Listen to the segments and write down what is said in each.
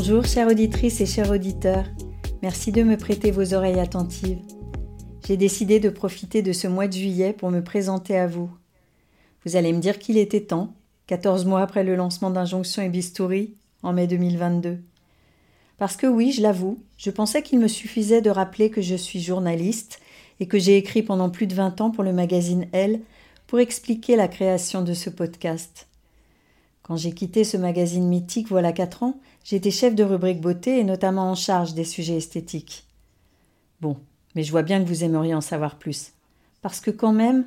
Bonjour chères auditrices et chers auditeurs, merci de me prêter vos oreilles attentives. J'ai décidé de profiter de ce mois de juillet pour me présenter à vous. Vous allez me dire qu'il était temps, 14 mois après le lancement d'Injonction et Bistouri, en mai 2022. Parce que oui, je l'avoue, je pensais qu'il me suffisait de rappeler que je suis journaliste et que j'ai écrit pendant plus de 20 ans pour le magazine Elle pour expliquer la création de ce podcast. Quand j'ai quitté ce magazine mythique voilà quatre ans, j'étais chef de rubrique beauté et notamment en charge des sujets esthétiques. Bon, mais je vois bien que vous aimeriez en savoir plus. Parce que quand même,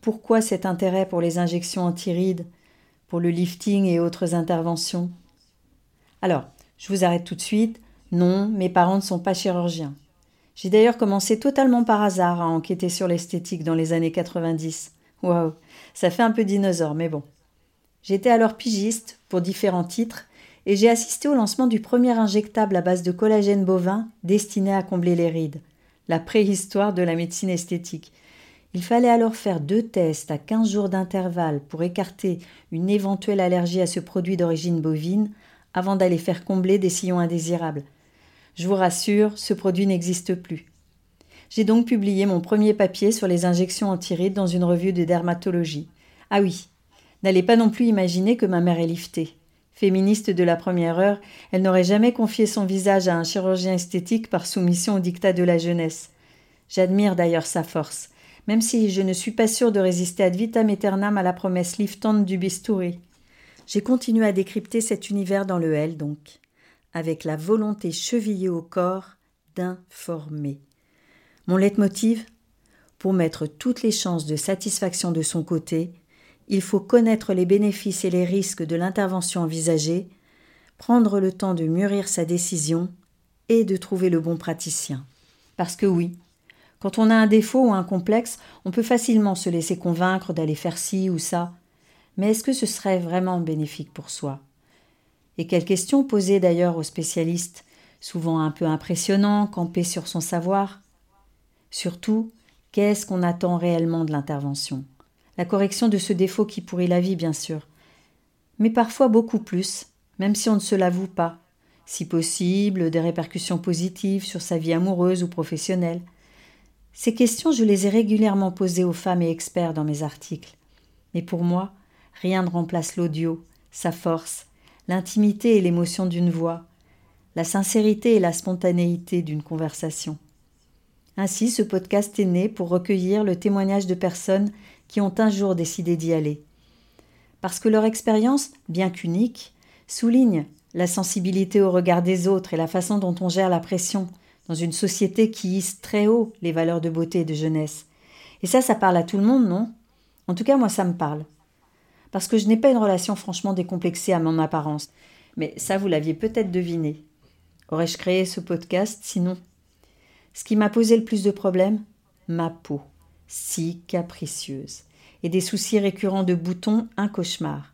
pourquoi cet intérêt pour les injections antirides, pour le lifting et autres interventions? Alors, je vous arrête tout de suite. Non, mes parents ne sont pas chirurgiens. J'ai d'ailleurs commencé totalement par hasard à enquêter sur l'esthétique dans les années 90. Waouh, ça fait un peu dinosaure, mais bon. J'étais alors pigiste pour différents titres et j'ai assisté au lancement du premier injectable à base de collagène bovin destiné à combler les rides, la préhistoire de la médecine esthétique. Il fallait alors faire deux tests à 15 jours d'intervalle pour écarter une éventuelle allergie à ce produit d'origine bovine avant d'aller faire combler des sillons indésirables. Je vous rassure, ce produit n'existe plus. J'ai donc publié mon premier papier sur les injections antirides dans une revue de dermatologie. Ah oui, N'allez pas non plus imaginer que ma mère est liftée. Féministe de la première heure, elle n'aurait jamais confié son visage à un chirurgien esthétique par soumission au dictat de la jeunesse. J'admire d'ailleurs sa force, même si je ne suis pas sûre de résister ad vitam aeternam à la promesse liftante du bistouri. J'ai continué à décrypter cet univers dans le L, donc, avec la volonté chevillée au corps d'informer. Mon leitmotiv? Pour mettre toutes les chances de satisfaction de son côté, il faut connaître les bénéfices et les risques de l'intervention envisagée, prendre le temps de mûrir sa décision et de trouver le bon praticien. Parce que oui, quand on a un défaut ou un complexe, on peut facilement se laisser convaincre d'aller faire ci ou ça. Mais est-ce que ce serait vraiment bénéfique pour soi? Et quelle question poser d'ailleurs aux spécialistes, souvent un peu impressionnant, campé sur son savoir? Surtout, qu'est-ce qu'on attend réellement de l'intervention? La correction de ce défaut qui pourrit la vie, bien sûr, mais parfois beaucoup plus, même si on ne se l'avoue pas, si possible, des répercussions positives sur sa vie amoureuse ou professionnelle. Ces questions, je les ai régulièrement posées aux femmes et experts dans mes articles. Mais pour moi, rien ne remplace l'audio, sa force, l'intimité et l'émotion d'une voix, la sincérité et la spontanéité d'une conversation. Ainsi, ce podcast est né pour recueillir le témoignage de personnes qui ont un jour décidé d'y aller. Parce que leur expérience, bien qu'unique, souligne la sensibilité au regard des autres et la façon dont on gère la pression dans une société qui hisse très haut les valeurs de beauté et de jeunesse. Et ça, ça parle à tout le monde, non? En tout cas, moi, ça me parle. Parce que je n'ai pas une relation franchement décomplexée à mon apparence. Mais ça, vous l'aviez peut-être deviné. Aurais-je créé ce podcast sinon? Ce qui m'a posé le plus de problèmes Ma peau si capricieuse, et des soucis récurrents de boutons, un cauchemar.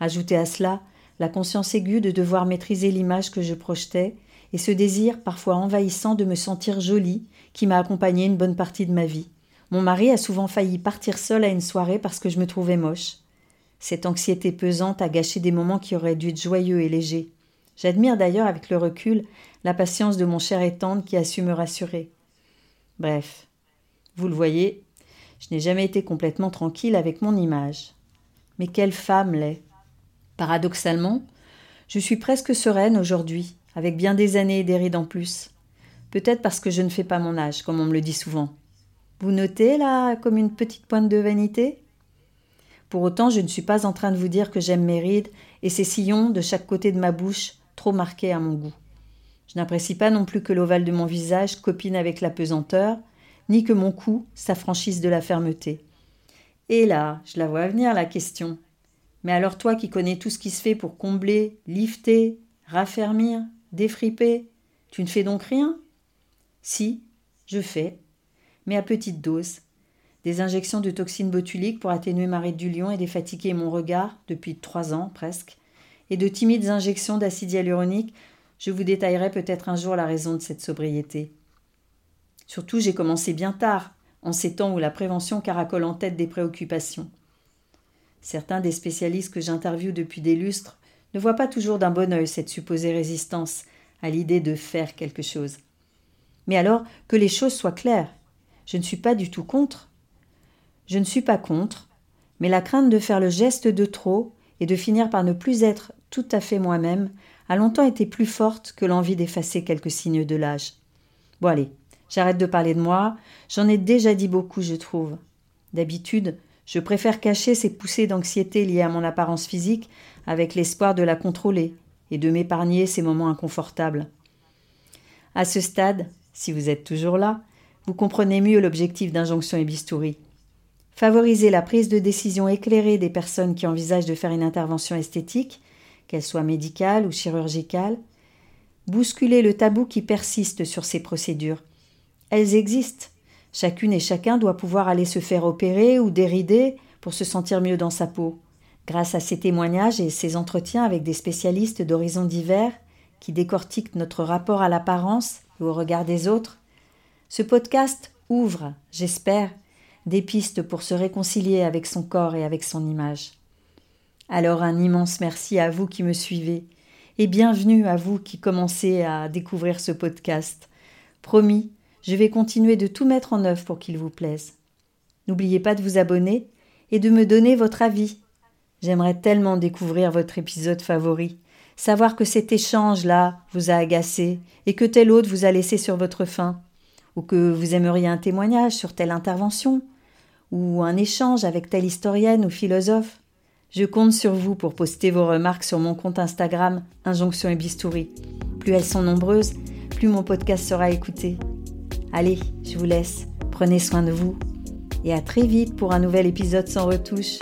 Ajoutez à cela la conscience aiguë de devoir maîtriser l'image que je projetais, et ce désir parfois envahissant de me sentir jolie qui m'a accompagné une bonne partie de ma vie. Mon mari a souvent failli partir seul à une soirée parce que je me trouvais moche. Cette anxiété pesante a gâché des moments qui auraient dû être joyeux et légers. J'admire d'ailleurs avec le recul la patience de mon cher et tendre qui a su me rassurer. Bref, vous le voyez, je n'ai jamais été complètement tranquille avec mon image. Mais quelle femme l'est Paradoxalement, je suis presque sereine aujourd'hui, avec bien des années et des rides en plus. Peut-être parce que je ne fais pas mon âge, comme on me le dit souvent. Vous notez là comme une petite pointe de vanité? Pour autant, je ne suis pas en train de vous dire que j'aime mes rides et ces sillons de chaque côté de ma bouche, trop marqués à mon goût. Je n'apprécie pas non plus que l'ovale de mon visage copine avec la pesanteur, ni que mon cou s'affranchisse de la fermeté. Et là, je la vois venir la question. Mais alors toi qui connais tout ce qui se fait pour combler, lifter, raffermir, défriper, tu ne fais donc rien? Si, je fais, mais à petite dose. Des injections de toxines botuliques pour atténuer ma ride du lion et défatiguer mon regard depuis trois ans presque, et de timides injections d'acide hyaluronique. Je vous détaillerai peut-être un jour la raison de cette sobriété. Surtout, j'ai commencé bien tard, en ces temps où la prévention caracole en tête des préoccupations. Certains des spécialistes que j'interviewe depuis des lustres ne voient pas toujours d'un bon œil cette supposée résistance à l'idée de faire quelque chose. Mais alors, que les choses soient claires. Je ne suis pas du tout contre. Je ne suis pas contre, mais la crainte de faire le geste de trop et de finir par ne plus être tout à fait moi-même a longtemps été plus forte que l'envie d'effacer quelques signes de l'âge. Bon allez, j'arrête de parler de moi, j'en ai déjà dit beaucoup, je trouve. D'habitude, je préfère cacher ces poussées d'anxiété liées à mon apparence physique avec l'espoir de la contrôler et de m'épargner ces moments inconfortables. À ce stade, si vous êtes toujours là, vous comprenez mieux l'objectif d'Injonction et Bistouri. Favoriser la prise de décision éclairée des personnes qui envisagent de faire une intervention esthétique, qu'elle soit médicale ou chirurgicale, bousculer le tabou qui persiste sur ces procédures. Elles existent. Chacune et chacun doit pouvoir aller se faire opérer ou dérider pour se sentir mieux dans sa peau. Grâce à ces témoignages et ces entretiens avec des spécialistes d'horizons divers qui décortiquent notre rapport à l'apparence et au regard des autres, ce podcast ouvre, j'espère, des pistes pour se réconcilier avec son corps et avec son image. Alors un immense merci à vous qui me suivez et bienvenue à vous qui commencez à découvrir ce podcast. Promis, je vais continuer de tout mettre en œuvre pour qu'il vous plaise. N'oubliez pas de vous abonner et de me donner votre avis. J'aimerais tellement découvrir votre épisode favori, savoir que cet échange-là vous a agacé et que tel autre vous a laissé sur votre faim, ou que vous aimeriez un témoignage sur telle intervention, ou un échange avec telle historienne ou philosophe. Je compte sur vous pour poster vos remarques sur mon compte Instagram Injonction et Bistouri. Plus elles sont nombreuses, plus mon podcast sera écouté. Allez, je vous laisse, prenez soin de vous et à très vite pour un nouvel épisode sans retouche.